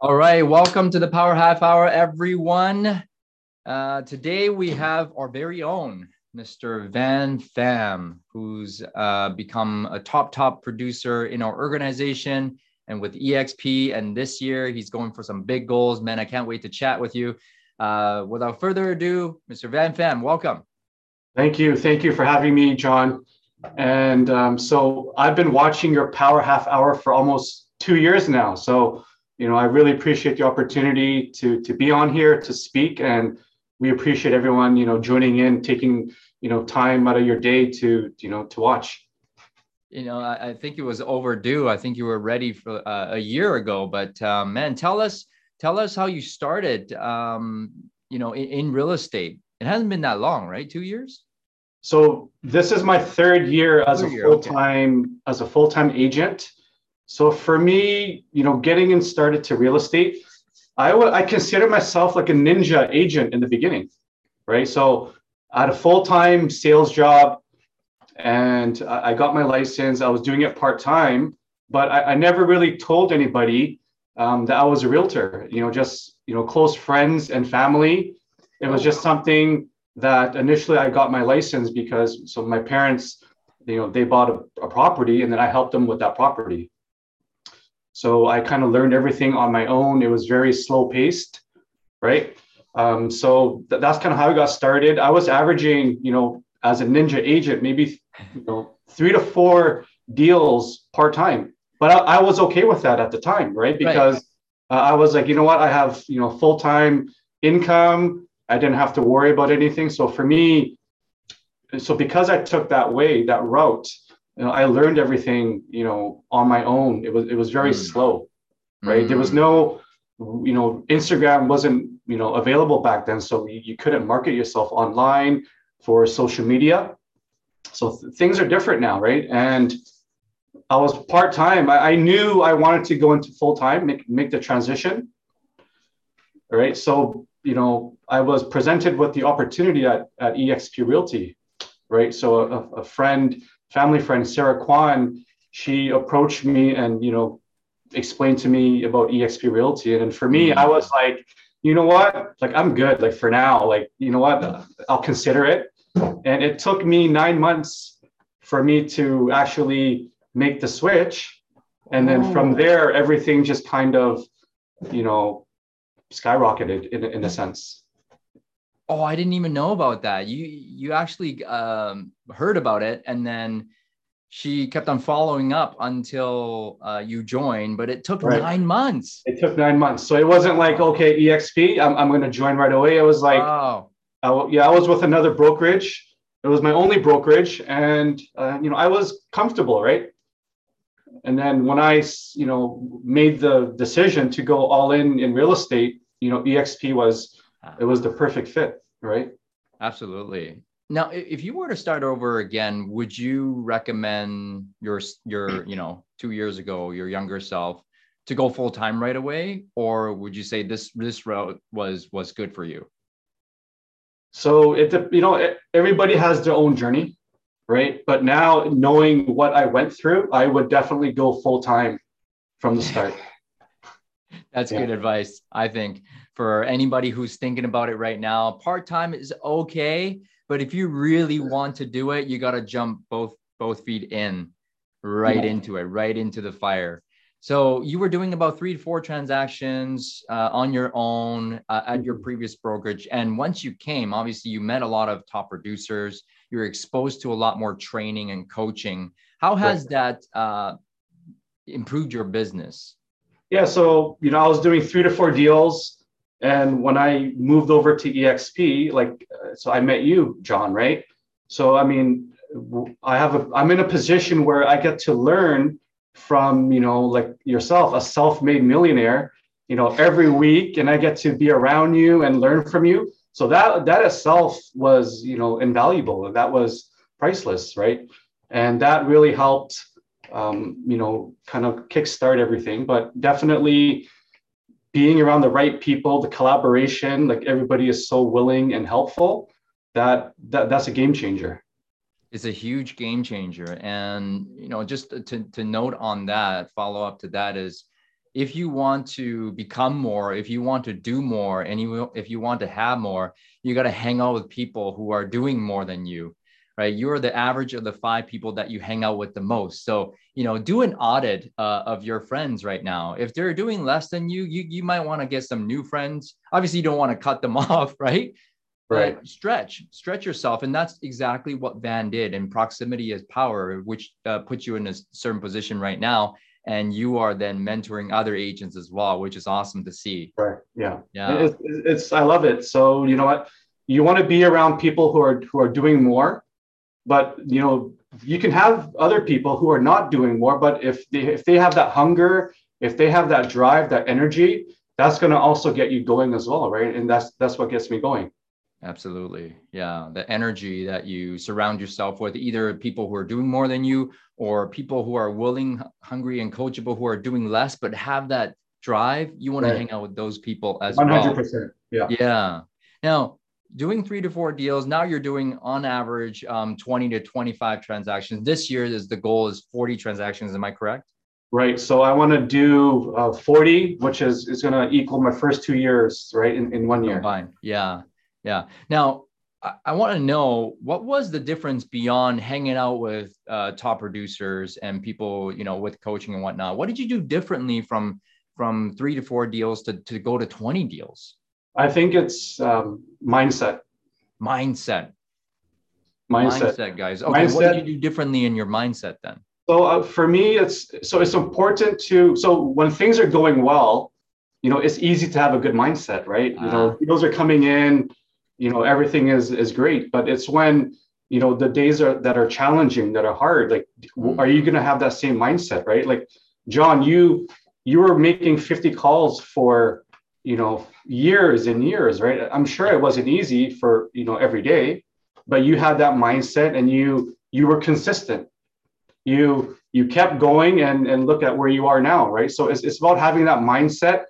All right, welcome to the Power Half Hour, everyone. Uh, today we have our very own Mr. Van Pham, who's uh, become a top, top producer in our organization and with EXP. And this year he's going for some big goals. Man, I can't wait to chat with you. Uh, without further ado, Mr. Van Pham, welcome. Thank you. Thank you for having me, John. And um, so I've been watching your Power Half Hour for almost two years now. So you know, I really appreciate the opportunity to to be on here to speak, and we appreciate everyone, you know, joining in, taking you know time out of your day to you know to watch. You know, I, I think it was overdue. I think you were ready for uh, a year ago, but um, man, tell us tell us how you started. Um, you know, in, in real estate. It hasn't been that long, right? Two years. So this is my third year as a full time okay. as a full time agent. So for me, you know, getting in started to real estate, I, w- I consider myself like a ninja agent in the beginning, right? So I had a full time sales job and I got my license. I was doing it part time, but I, I, never really told anybody um, that I was a realtor, you know, just, you know, close friends and family. It was just something that initially I got my license because so my parents, you know, they bought a, a property and then I helped them with that property. So I kind of learned everything on my own. It was very slow paced, right? Um, so th- that's kind of how I got started. I was averaging, you know, as a ninja agent, maybe you know three to four deals part time, but I, I, was okay with that at the time, right? Because right. Uh, I was like, you know what, I have you know full time income. I didn't have to worry about anything. So for me, so because I took that way, that route, you know, I learned everything, you know, on my own. It was it was very mm. slow, right? Mm. There was mm. no, you know, Instagram wasn't you know available back then, so you, you couldn't market yourself online for social media. So th- things are different now, right? And I was part time. I, I, knew I wanted to go into full time, make make the transition. All right. So you know, I was presented with the opportunity at at EXP Realty, right? So a, a friend family friend Sarah Kwan, she approached me and you know explained to me about EXP Realty, and for me, I was like, you know what, like I'm good, like for now, like you know what, I'll consider it. And it took me nine months for me to actually make the switch, and then from there, everything just kind of, you know, skyrocketed in in a sense. Oh, I didn't even know about that. You you actually um, heard about it, and then she kept on following up until uh, you joined. But it took right. nine months. It took nine months, so it wasn't like okay, EXP, I'm I'm going to join right away. It was like, oh, I, yeah, I was with another brokerage. It was my only brokerage, and uh, you know I was comfortable, right? And then when I you know made the decision to go all in in real estate, you know EXP was Uh-huh. it was the perfect fit, right? Absolutely. Now, if you were to start over again, would you recommend your your you know two years ago your younger self to go full time right away, or would you say this this route was was good for you? So it you know everybody has their own journey, right? But now knowing what I went through, I would definitely go full time from the start. That's yeah. good advice, I think for anybody who's thinking about it right now. Part time is okay, but if you really want to do it, you got to jump both both feet in, right yeah. into it, right into the fire. So you were doing about three to four transactions uh, on your own uh, at your mm-hmm. previous brokerage, and once you came, obviously you met a lot of top producers. You were exposed to a lot more training and coaching. How has right. that uh, improved your business? Yeah, so you know, I was doing three to four deals and when I moved over to EXP, like, uh, so I met you, John, right? So, I mean, I have a, I'm in a position where I get to learn from, you know, like yourself, a self made millionaire, you know, every week, and I get to be around you and learn from you. So that, that itself was, you know, invaluable. That was priceless, right? And that really helped, um, you know, kind of kickstart everything. But definitely, being around the right people, the collaboration, like everybody is so willing and helpful, that, that that's a game changer. it's a huge game changer and you know just to, to note on that follow up to that is if you want to become more if you want to do more and you if you want to have more you got to hang out with people who are doing more than you right? You're the average of the five people that you hang out with the most. So you know do an audit uh, of your friends right now. If they're doing less than you you, you might want to get some new friends. Obviously you don't want to cut them off right? Right. but stretch stretch yourself and that's exactly what van did and proximity is power which uh, puts you in a certain position right now and you are then mentoring other agents as well which is awesome to see. Right yeah. Yeah. It's, it's i love it. So you know what? You want to be around people who are who are doing more but you know you can have other people who are not doing more but if they if they have that hunger if they have that drive that energy that's going to also get you going as well right and that's that's what gets me going Absolutely. Yeah. The energy that you surround yourself with, either people who are doing more than you or people who are willing, hungry, and coachable who are doing less, but have that drive. You want right. to hang out with those people as 100%, well. 100%. Yeah. Yeah. Now, doing three to four deals, now you're doing on average um, 20 to 25 transactions. This year is the goal is 40 transactions. Am I correct? Right. So I want to do uh, 40, which is, is going to equal my first two years, right? In, in one year. Fine. Yeah. Yeah. Now, I, I want to know what was the difference beyond hanging out with uh, top producers and people, you know, with coaching and whatnot. What did you do differently from from three to four deals to, to go to 20 deals? I think it's um, mindset. Mindset. Mindset. Mindset, guys. Okay, mindset. what did you do differently in your mindset then? So uh, for me, it's so it's important to so when things are going well, you know, it's easy to have a good mindset, right? You know, ah. deals are coming in, you know everything is is great but it's when you know the days are that are challenging that are hard like mm. are you going to have that same mindset right like john you you were making 50 calls for you know years and years right i'm sure it wasn't easy for you know every day but you had that mindset and you you were consistent you you kept going and and look at where you are now right so it's, it's about having that mindset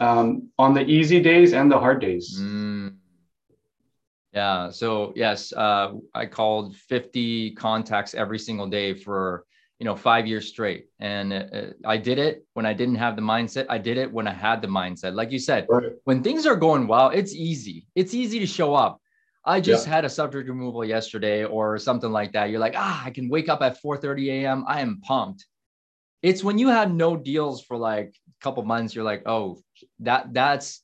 um, on the easy days and the hard days mm. Yeah. So yes, uh, I called 50 contacts every single day for you know five years straight, and uh, I did it when I didn't have the mindset. I did it when I had the mindset. Like you said, right. when things are going well, it's easy. It's easy to show up. I just yeah. had a subject removal yesterday or something like that. You're like, ah, I can wake up at 4:30 a.m. I am pumped. It's when you have no deals for like a couple months. You're like, oh, that that's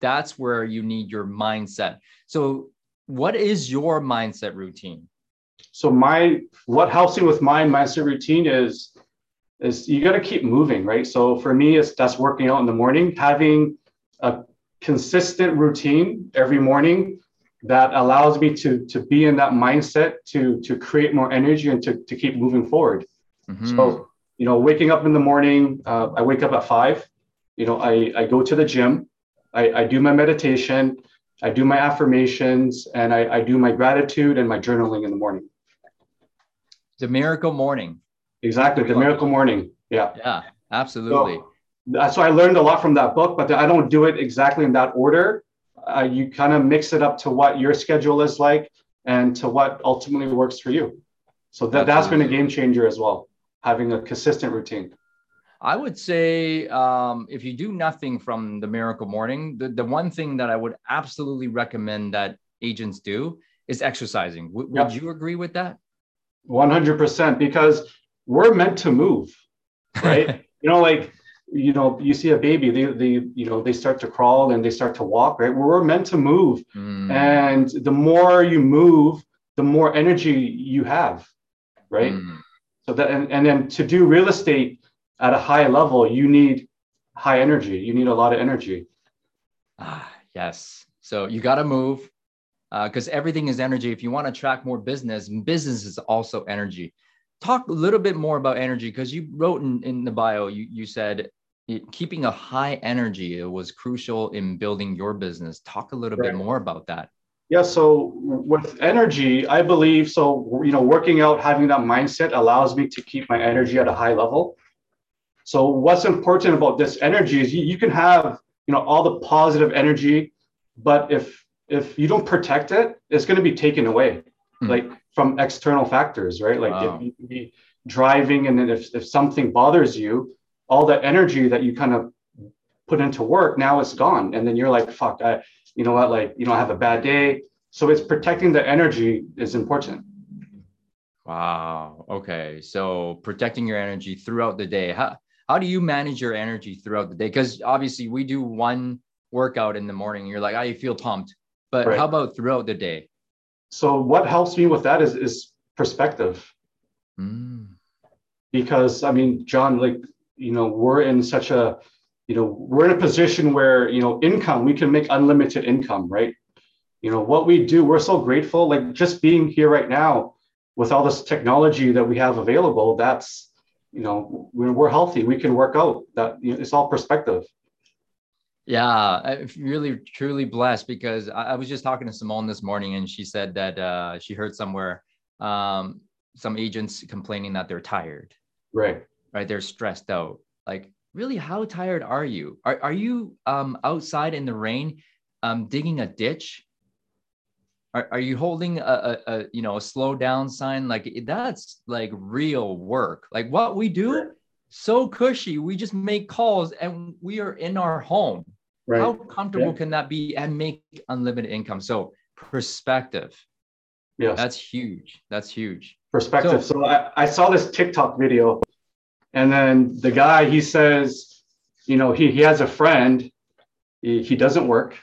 that's where you need your mindset. So, what is your mindset routine? So, my what helps me with my mindset routine is is you got to keep moving, right? So for me, it's that's working out in the morning, having a consistent routine every morning that allows me to to be in that mindset to to create more energy and to to keep moving forward. Mm-hmm. So you know, waking up in the morning, uh, I wake up at five. You know, I I go to the gym. I, I do my meditation, I do my affirmations, and I, I do my gratitude and my journaling in the morning. The miracle morning. Exactly, the miracle morning. Yeah. Yeah, absolutely. So, so I learned a lot from that book, but I don't do it exactly in that order. Uh, you kind of mix it up to what your schedule is like and to what ultimately works for you. So that, that's been a game changer as well, having a consistent routine. I would say um, if you do nothing from the miracle morning, the, the one thing that I would absolutely recommend that agents do is exercising. W- yep. Would you agree with that? 100% because we're meant to move, right? you know, like, you know, you see a baby, they, they, you know, they start to crawl and they start to walk, right? We're meant to move. Mm. And the more you move, the more energy you have, right? Mm. So that, and, and then to do real estate, at a high level, you need high energy. You need a lot of energy. Ah, yes. So you got to move because uh, everything is energy. If you want to attract more business, business is also energy. Talk a little bit more about energy because you wrote in, in the bio, you, you said it, keeping a high energy was crucial in building your business. Talk a little right. bit more about that. Yeah, so with energy, I believe so. You know, working out, having that mindset allows me to keep my energy at a high level. So what's important about this energy is you, you can have you know all the positive energy, but if if you don't protect it, it's going to be taken away. Mm-hmm. Like from external factors, right? Like wow. if you be driving and then if, if something bothers you, all that energy that you kind of put into work now it's gone. And then you're like, fuck, I, you know what, like, you know, I have a bad day. So it's protecting the energy is important. Wow. Okay. So protecting your energy throughout the day. How how do you manage your energy throughout the day? Because obviously we do one workout in the morning. You're like, oh, you feel pumped. But right. how about throughout the day? So what helps me with that is is perspective. Mm. Because I mean, John, like, you know, we're in such a, you know, we're in a position where, you know, income, we can make unlimited income, right? You know, what we do, we're so grateful. Like just being here right now, with all this technology that we have available, that's you know we're, we're healthy. We can work out. That you know, it's all perspective. Yeah, I'm really truly blessed because I, I, was just talking to Simone this morning, and she said that uh, she heard somewhere um, some agents complaining that they're tired. Right. Right. They're stressed out. Like, really, how tired are you? Are are you um, outside in the rain, um, digging a ditch are, are you holding a, a, a, you know a slow down sign like that's like real work like what we do so cushy we just make calls and we are in our home right. how comfortable yeah. can that be and make unlimited income so perspective yeah that's huge that's huge perspective so, so I, I saw this tiktok video and then the guy he says you know he, he has a friend he, he doesn't work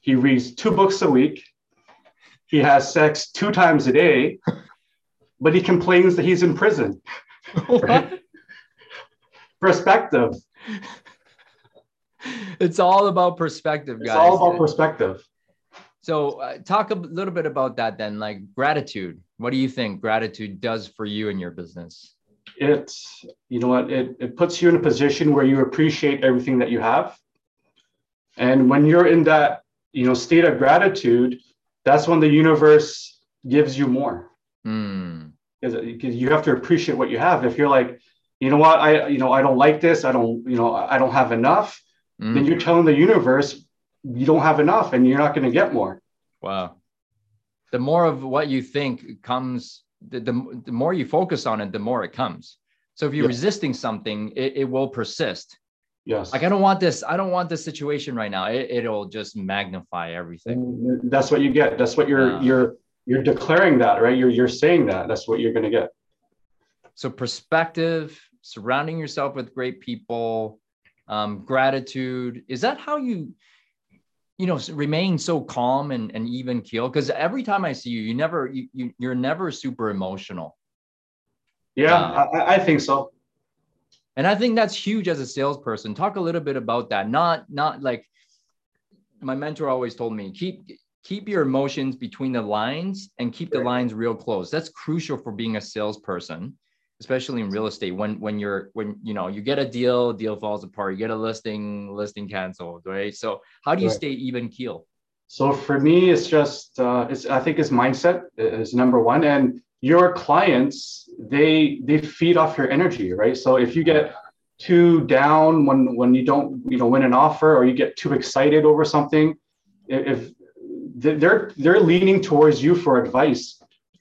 he reads two books a week he has sex two times a day, but he complains that he's in prison. Right? Perspective. It's all about perspective, guys. It's all about perspective. So, uh, talk a little bit about that then. Like gratitude. What do you think gratitude does for you in your business? It's, you know what, it, it puts you in a position where you appreciate everything that you have. And when you're in that, you know, state of gratitude, that's when the universe gives you more. Mm. Because you have to appreciate what you have. If you're like, you know what, I you know I don't like this. I don't you know I don't have enough. Mm. Then you're telling the universe you don't have enough, and you're not going to get more. Wow. The more of what you think comes, the, the, the more you focus on it, the more it comes. So if you're resisting something, it, it will persist. Yes. Like I don't want this. I don't want this situation right now. It, will just magnify everything. That's what you get. That's what you're uh, you're you're declaring that, right? You're you're saying that. That's what you're going to get. So perspective, surrounding yourself with great people, um, gratitude. Is that how you, you know, remain so calm and, and even keel? Because every time I see you, you never you, you you're never super emotional. Yeah, uh, I, I think so and i think that's huge as a salesperson talk a little bit about that not not like my mentor always told me keep keep your emotions between the lines and keep the lines real close that's crucial for being a salesperson especially in real estate when when you're when you know you get a deal deal falls apart you get a listing listing canceled right? So how do you right. stay even keel? So for me it's just uh, it's i think it's mindset is number one. And your clients they they feed off your energy right? So if you get too down when when you don't you know win an offer or you get too excited over something if they're they're leaning towards you for advice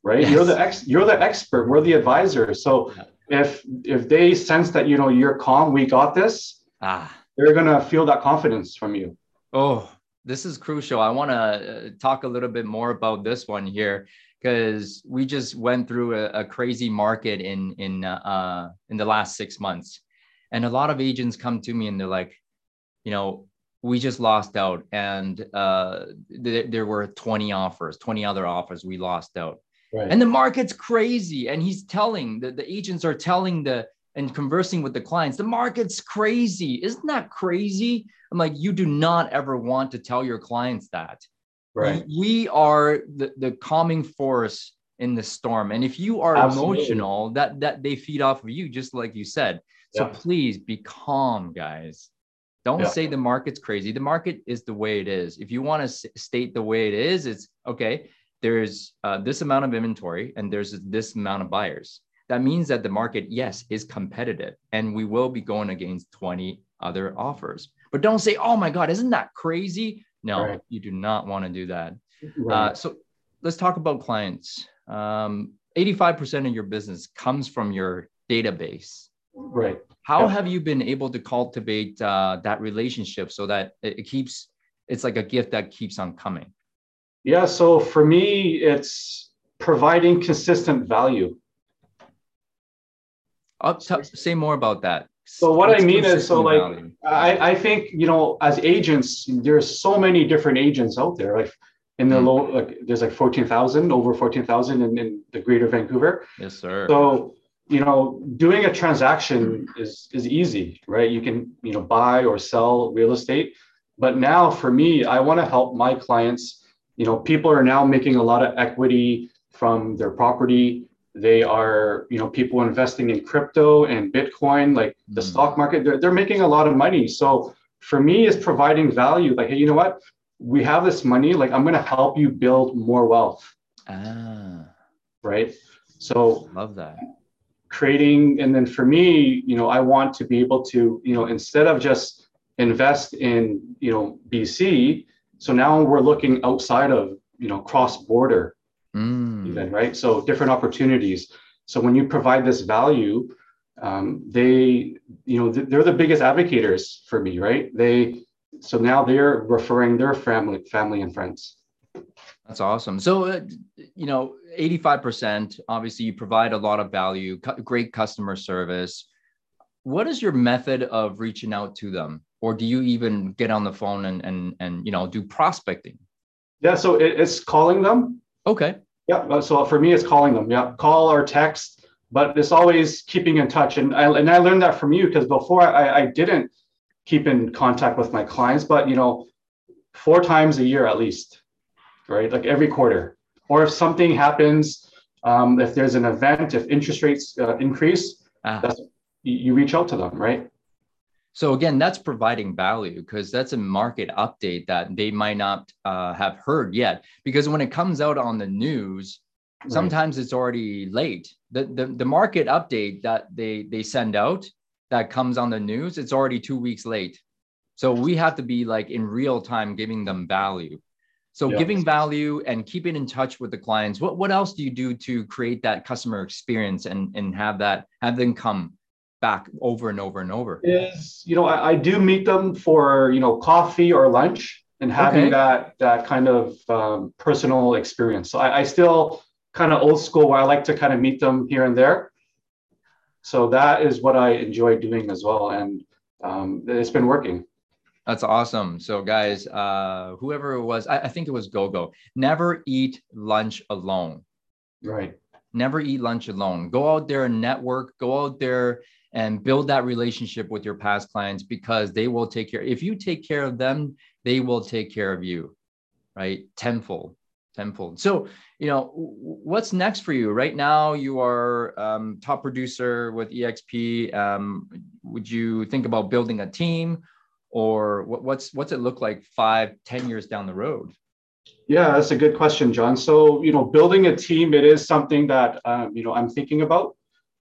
right? Yes. you're the ex you're the expert we're the advisor. So if if they sense that you know you're calm we got this ah. they're gonna feel that confidence from you. Oh this is crucial. I want to uh, talk a little bit more about this one here because we just went through a, a crazy market in in uh, in the last six months, and a lot of agents come to me and they're like, you know, we just lost out, and uh, th- there were 20 offers, 20 other offers, we lost out, right. and the market's crazy, and he's telling the the agents are telling the and conversing with the clients, the market's crazy. Isn't that crazy? I'm like, you do not ever want to tell your clients that Right. We are the, the calming force in the storm. And if you are Absolutely. emotional, that that they feed off of you, just like you said. So yeah. please be calm, guys. Don't yeah. say the market's crazy. The market is the way it is. If you want to state the way it is, it's okay. There's uh, this amount of inventory and there's this amount of buyers. That means that the market, yes, is competitive, and we will be going against 20 other offers. But don't say, "Oh my God, isn't that crazy?" No, right. you do not want to do that. Right. Uh, so let's talk about clients. um, 85% of your business comes from your database. Right. How yeah. have you been able to cultivate uh, that relationship so that it keeps, it's like a gift that keeps on coming? Yeah. So for me, it's providing consistent value. I'll t- say more about that. So what What's I mean is, so like, I, I think, you know, as agents, there's so many different agents out there. Like in the mm. low, like there's like 14,000, over 14,000 in, in the greater Vancouver. Yes, sir. So, you know, doing a transaction is, is easy, right? You can, you know, buy or sell real estate. But now for me, I want to help my clients. You know, people are now making a lot of equity from their property. They are you know people investing in crypto and bitcoin like the mm. stock market they're, they're making a lot of money. So for me is providing value. Like hey you know what? We have this money. Like i'm going to help you build more wealth. Ah. right? So love that. creating and then for me you know i want to be able to you know instead of just invest in you know bc so now we're looking outside of you know cross border mm. even right? So different opportunities. So when you provide this value um, they you know they're the biggest advocates for me right? They so now they're referring their family family and friends. That's awesome. So uh, you know 85% obviously you provide a lot of value great customer service. What is your method of reaching out to them or do you even get on the phone and and and you know do prospecting yeah so it's calling them Okay. Yeah. So for me, it's calling them. Yeah. Call or text, but it's always keeping in touch. And I, and I learned that from you because before I, I didn't keep in contact with my clients, but you know, four times a year at least, right? Like every quarter. Or if something happens, um, if there's an event, if interest rates uh, increase, ah. that's, you reach out to them, right? So again, that's providing value because that's a market update that they might not uh, have heard yet. Because when it comes out on the news, right. sometimes it's already late. The, the the market update that they they send out that comes on the news, it's already two weeks late. So we have to be like in real time giving them value. So yeah. giving value and keeping in touch with the clients. What what else do you do to create that customer experience and and have that have them come back over and over and over? Is you know I, I do meet them for you know coffee or lunch and having okay. that that kind of um, personal experience. So I, I still kind of old school where I like to kind of meet them here and there. So that is what I enjoy doing as well, and um, it's been working. That's awesome. So, guys, uh, whoever it was, I, I think it was Gogo. Never eat lunch alone. Right. Never eat lunch alone. Go out there and network. Go out there and build that relationship with your past clients because they will take care. If you take care of them, they will take care of you, right? Tenfold, tenfold. So, you know, what's next for you? Right now, you are um, top producer with EXP. Um, would you think about building a team, or what, what's what's it look like five, ten years down the road? Yeah, that's a good question, John. So, you know, building a team, it is something that um, you know I'm thinking about.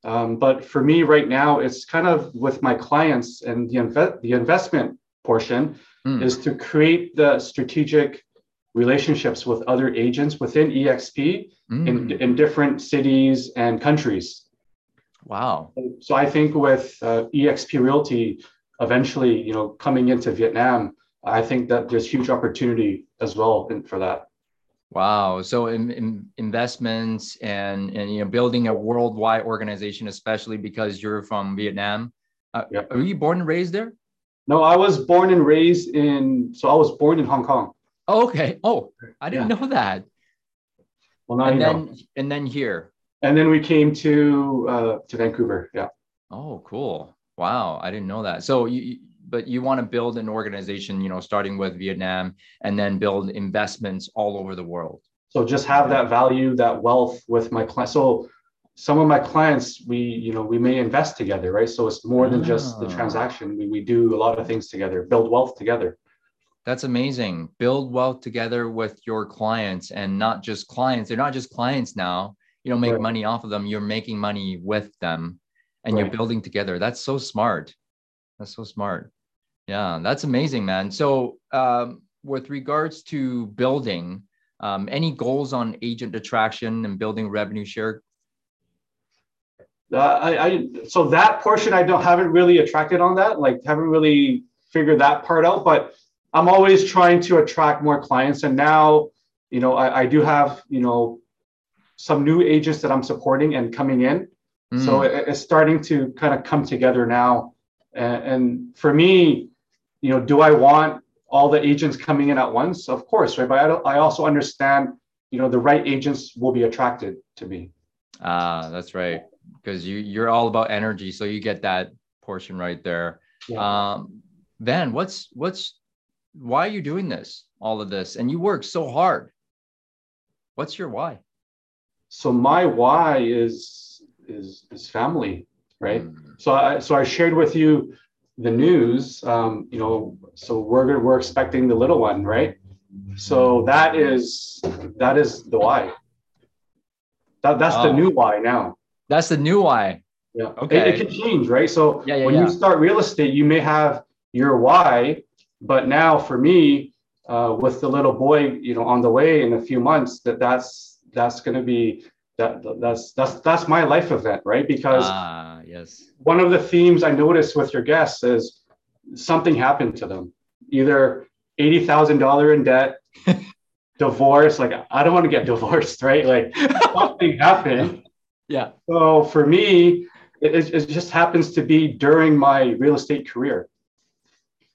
Um, but for me right now, it's kind of with my clients and the, inve- the investment portion mm. is to create the strategic relationships with other agents within EXP mm. in, in different cities and countries. Wow. So I think with uh, EXP Realty, eventually, you know, coming into Vietnam, I think that there's huge opportunity as well in, for that. Wow. So in, in investments and, and, you know, building a worldwide organization, especially because you're from Vietnam. Uh, yeah. Are you born and raised there? No, I was born and raised in, so I was born in Hong Kong. Oh, okay. Oh, I didn't yeah. know that. Well, now and then, know. and then here. And then we came to, uh, to Vancouver. Yeah. Oh, cool. Wow. I didn't know that. So you, but you want to build an organization, you know, starting with Vietnam and then build investments all over the world. So just have that value, that wealth with my clients. So some of my clients, we, you know, we may invest together, right? So it's more than just the ah. transaction. We, we do a lot of things together, build wealth together. That's amazing. Build wealth together with your clients and not just clients. They're not just clients now. You don't make right. money off of them. You're making money with them and right. you're building together. That's so smart. That's so smart. Yeah, that's amazing, man. So, um, with regards to building, Um, any goals on agent attraction and building revenue share? Uh, I, I so that portion I don't haven't really attracted on that. Like haven't really figured that part out. But I'm always trying to attract more clients. And now, you know, I, I do have you know some new agents that I'm supporting and coming in. Mm. So it, it's starting to kind of come together now. And, and for me, you know, do I want all the agents coming in at once? Of course, right? But I, I also understand, you know, the right agents will be attracted to me. Ah, that's right. Because you you're all about energy, so you get that portion right there. Yeah. Um, then what's what's why are you doing this? All of this, and you work so hard. What's your why? So my why is is is family, right? Mm. So I so I shared with you the news, um, you know, so we're we're expecting the little one, right? So that is that is the why. That that's oh. the new why now. That's the new why. Yeah. Okay. It, it can change, right? So yeah, yeah, when yeah. you start real estate, you may have your why, but now for me, uh, with the little boy, you know, on the way in a few months, that that's that's going to be that that's that's that's my life event, right? Because ah, yes, one of the themes I noticed with your guests is something happened to them, either eighty thousand dollar in debt, divorce. Like I don't want to get divorced, right? Like something happened. Yeah. So for me, it, it just happens to be during my real estate career.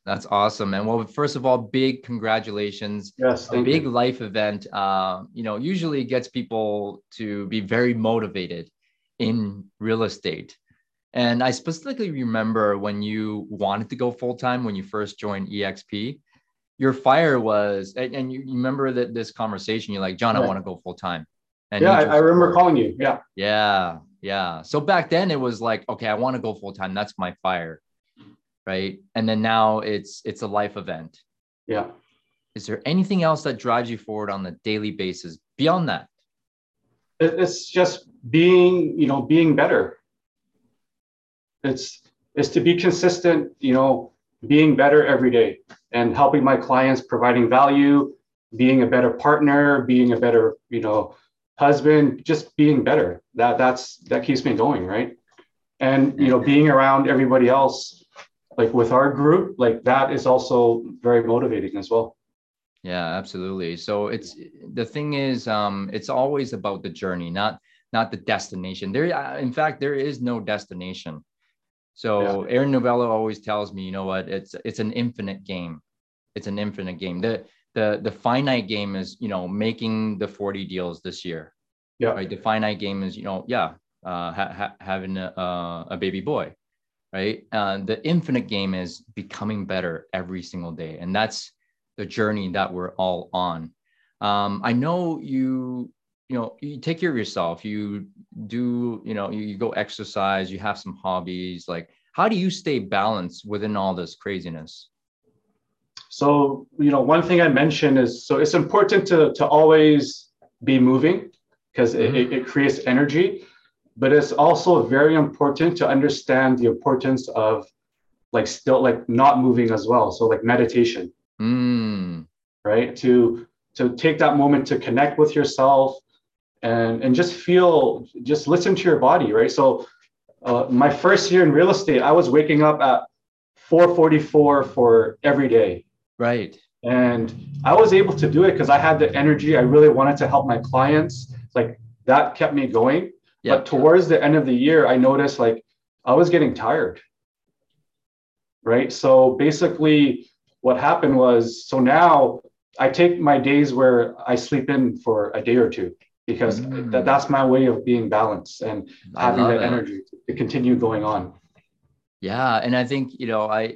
That's awesome. And well, first of all, big congratulations. Yes, a big you. life event. Uh, you know, usually gets people to be very motivated in real estate. And I specifically remember when you wanted to go full time when you first joined EXP, your fire was, and, and you remember that this conversation, you're like, John, right. I want to go full time. And yeah, I, I remember calling you. Yeah. Yeah. Yeah. So back then it was like, okay, I want to go full time. That's my fire right? And then now it's it's a life event. Yeah. Is there anything else that drives you forward on a daily basis beyond that? It's just being, you know, being better. It's it's to be consistent, you know, being better every day and helping my clients, providing value, being a better partner, being a better, you know, husband, just being better. That that's that keeps me going, right? And you know, being around everybody else like with our group, like that is also very motivating as well. Yeah, absolutely. So it's the thing is, um, it's always about the journey, not not the destination. There, uh, in fact, there is no destination. So yeah. Aaron Novello always tells me, you know what? It's it's an infinite game. It's an infinite game. The the the finite game is, you know, making the forty deals this year. Yeah. Right. The finite game is, you know, yeah, uh, ha- ha- having a, uh, a baby boy right? Uh, the infinite game is becoming better every single day, and that's the journey that we're all on. Um, I know you, you know, you take care of yourself. You do, you know, you, you go exercise. You have some hobbies. Like, how do you stay balanced within all this craziness? So, you know, one thing I mentioned is so it's important to to always be moving because mm-hmm. it, it creates energy but it's also very important to understand the importance of like still like not moving as well so like meditation mm. right to to take that moment to connect with yourself and and just feel just listen to your body right? So uh, my first year in real estate i was waking up at 4:44 for every day. Right. And i was able to do it because i had the energy. I really wanted to help my clients. Like that kept me going. Yeah. But towards the end of the year, I noticed like I was getting tired. Right. So basically, what happened was so now I take my days where I sleep in for a day or two because mm. that, that's my way of being balanced and having that it. energy to continue going on. Yeah. And I think, you know, I,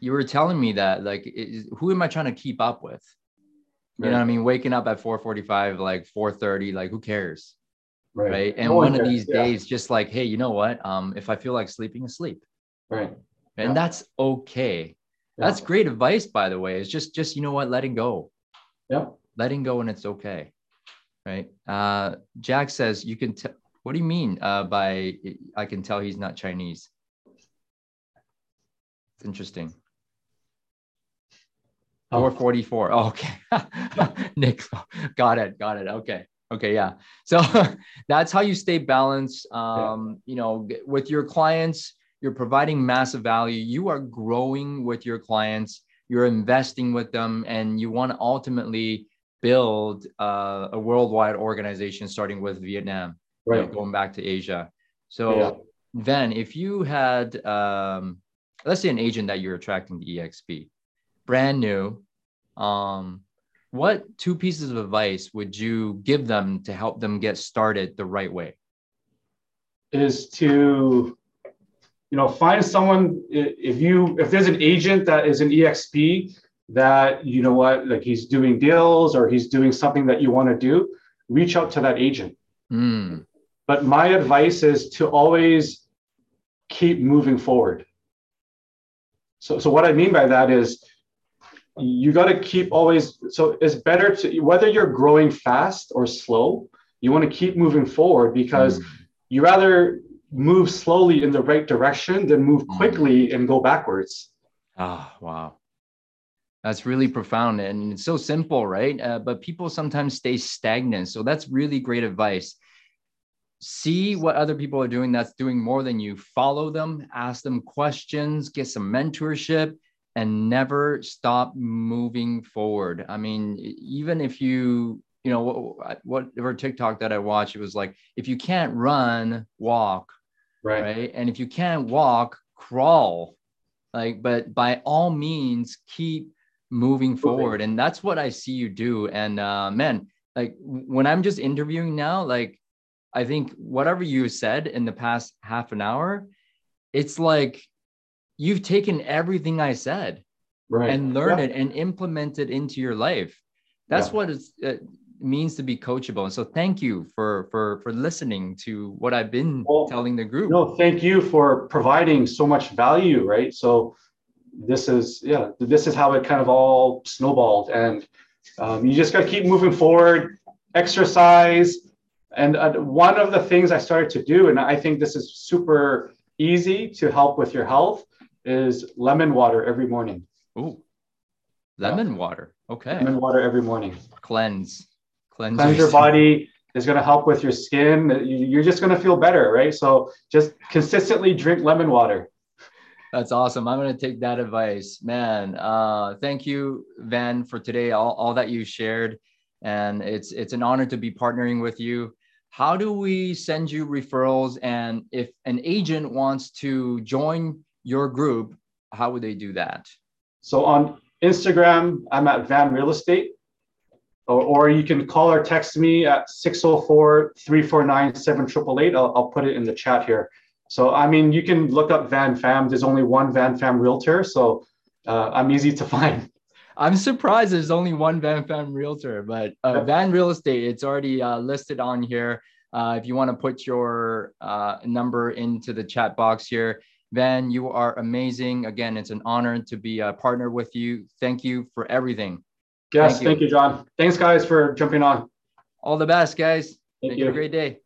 you were telling me that like, is, who am I trying to keep up with? You right. know what I mean? Waking up at 445, like 430, like who cares? right, right? and one of these yeah. days just like hey you know what um if i feel like sleeping asleep right and yeah. that's okay yeah. that's great advice by the way it's just just you know what letting go yeah letting go and it's okay right uh jack says you can tell what do you mean uh by i can tell he's not chinese it's interesting 444. Oh, okay. Nick, got it. Got it. Okay. Okay. Yeah. So that's how you stay balanced. Um, yeah. You know, with your clients, you're providing massive value. You are growing with your clients. You're investing with them, and you want to ultimately build uh, a worldwide organization, starting with Vietnam, right? You know, going back to Asia. So yeah. then, if you had, um, let's say, an agent that you're attracting to EXP, brand new, um, what two pieces of advice would you give them to help them get started the right way? Is to you know find someone if you if there's an agent that is an exp that you know what like he's doing deals or he's doing something that you want to do reach out to that agent mm. but my advice is to always keep moving forward so so what i mean by that is you got to keep always so it's better to whether you're growing fast or slow you want to keep moving forward because mm. you rather move slowly in the right direction than move mm. quickly and go backwards ah oh, wow that's really profound and it's so simple right uh, but people sometimes stay stagnant so that's really great advice see what other people are doing that's doing more than you follow them ask them questions get some mentorship and never stop moving forward. I mean, even if you, you know, whatever TikTok that I watched, it was like, if you can't run, walk, right? right? And if you can't walk, crawl. Like, but by all means, keep moving forward. And that's what I see you do. And uh, man, like when I'm just interviewing now, like I think whatever you said in the past half an hour, it's like you've taken everything I said right. and learned yeah. it and implemented into your life. That's yeah. what it uh, means to be coachable. And so thank you for for for listening to what I've been well, telling the group. No, thank you for providing so much value, right? So this is yeah, this is how it kind of all snowballed and um, you just got to keep moving forward, exercise. And uh, one of the things I started to do, and I think this is super easy to help with your health, is lemon water every morning. Ooh, lemon yeah. water. Okay. Lemon water every morning. Cleanse. Cleanse, Cleanse your, your body is going to help with your skin. You're just going to feel better, right? So just consistently drink lemon water. That's awesome. I'm going to take that advice, man. Uh, thank you, Van, for today. All, all that you shared, and it's it's an honor to be partnering with you. How do we send you referrals? And if an agent wants to join your group, how would they do that? So on Instagram, I'm at Van Real Estate, or, or you can call or text me at 604 349 7888. I'll put it in the chat here. So, I mean, you can look up Van Pham. There's only one Van Pham Realtor. So uh, I'm easy to find. I'm surprised there's only one Van Pham Realtor, but uh, Van Real Estate, it's already uh, listed on here. Uh, if you want to put your uh, number into the chat box here, Van, you are amazing. Again, it's an honor to be a partner with you. Thank you for everything. Yes, thank you, thank you John. Thanks, guys, for jumping on. All the best, guys. Thank Make you. a great day.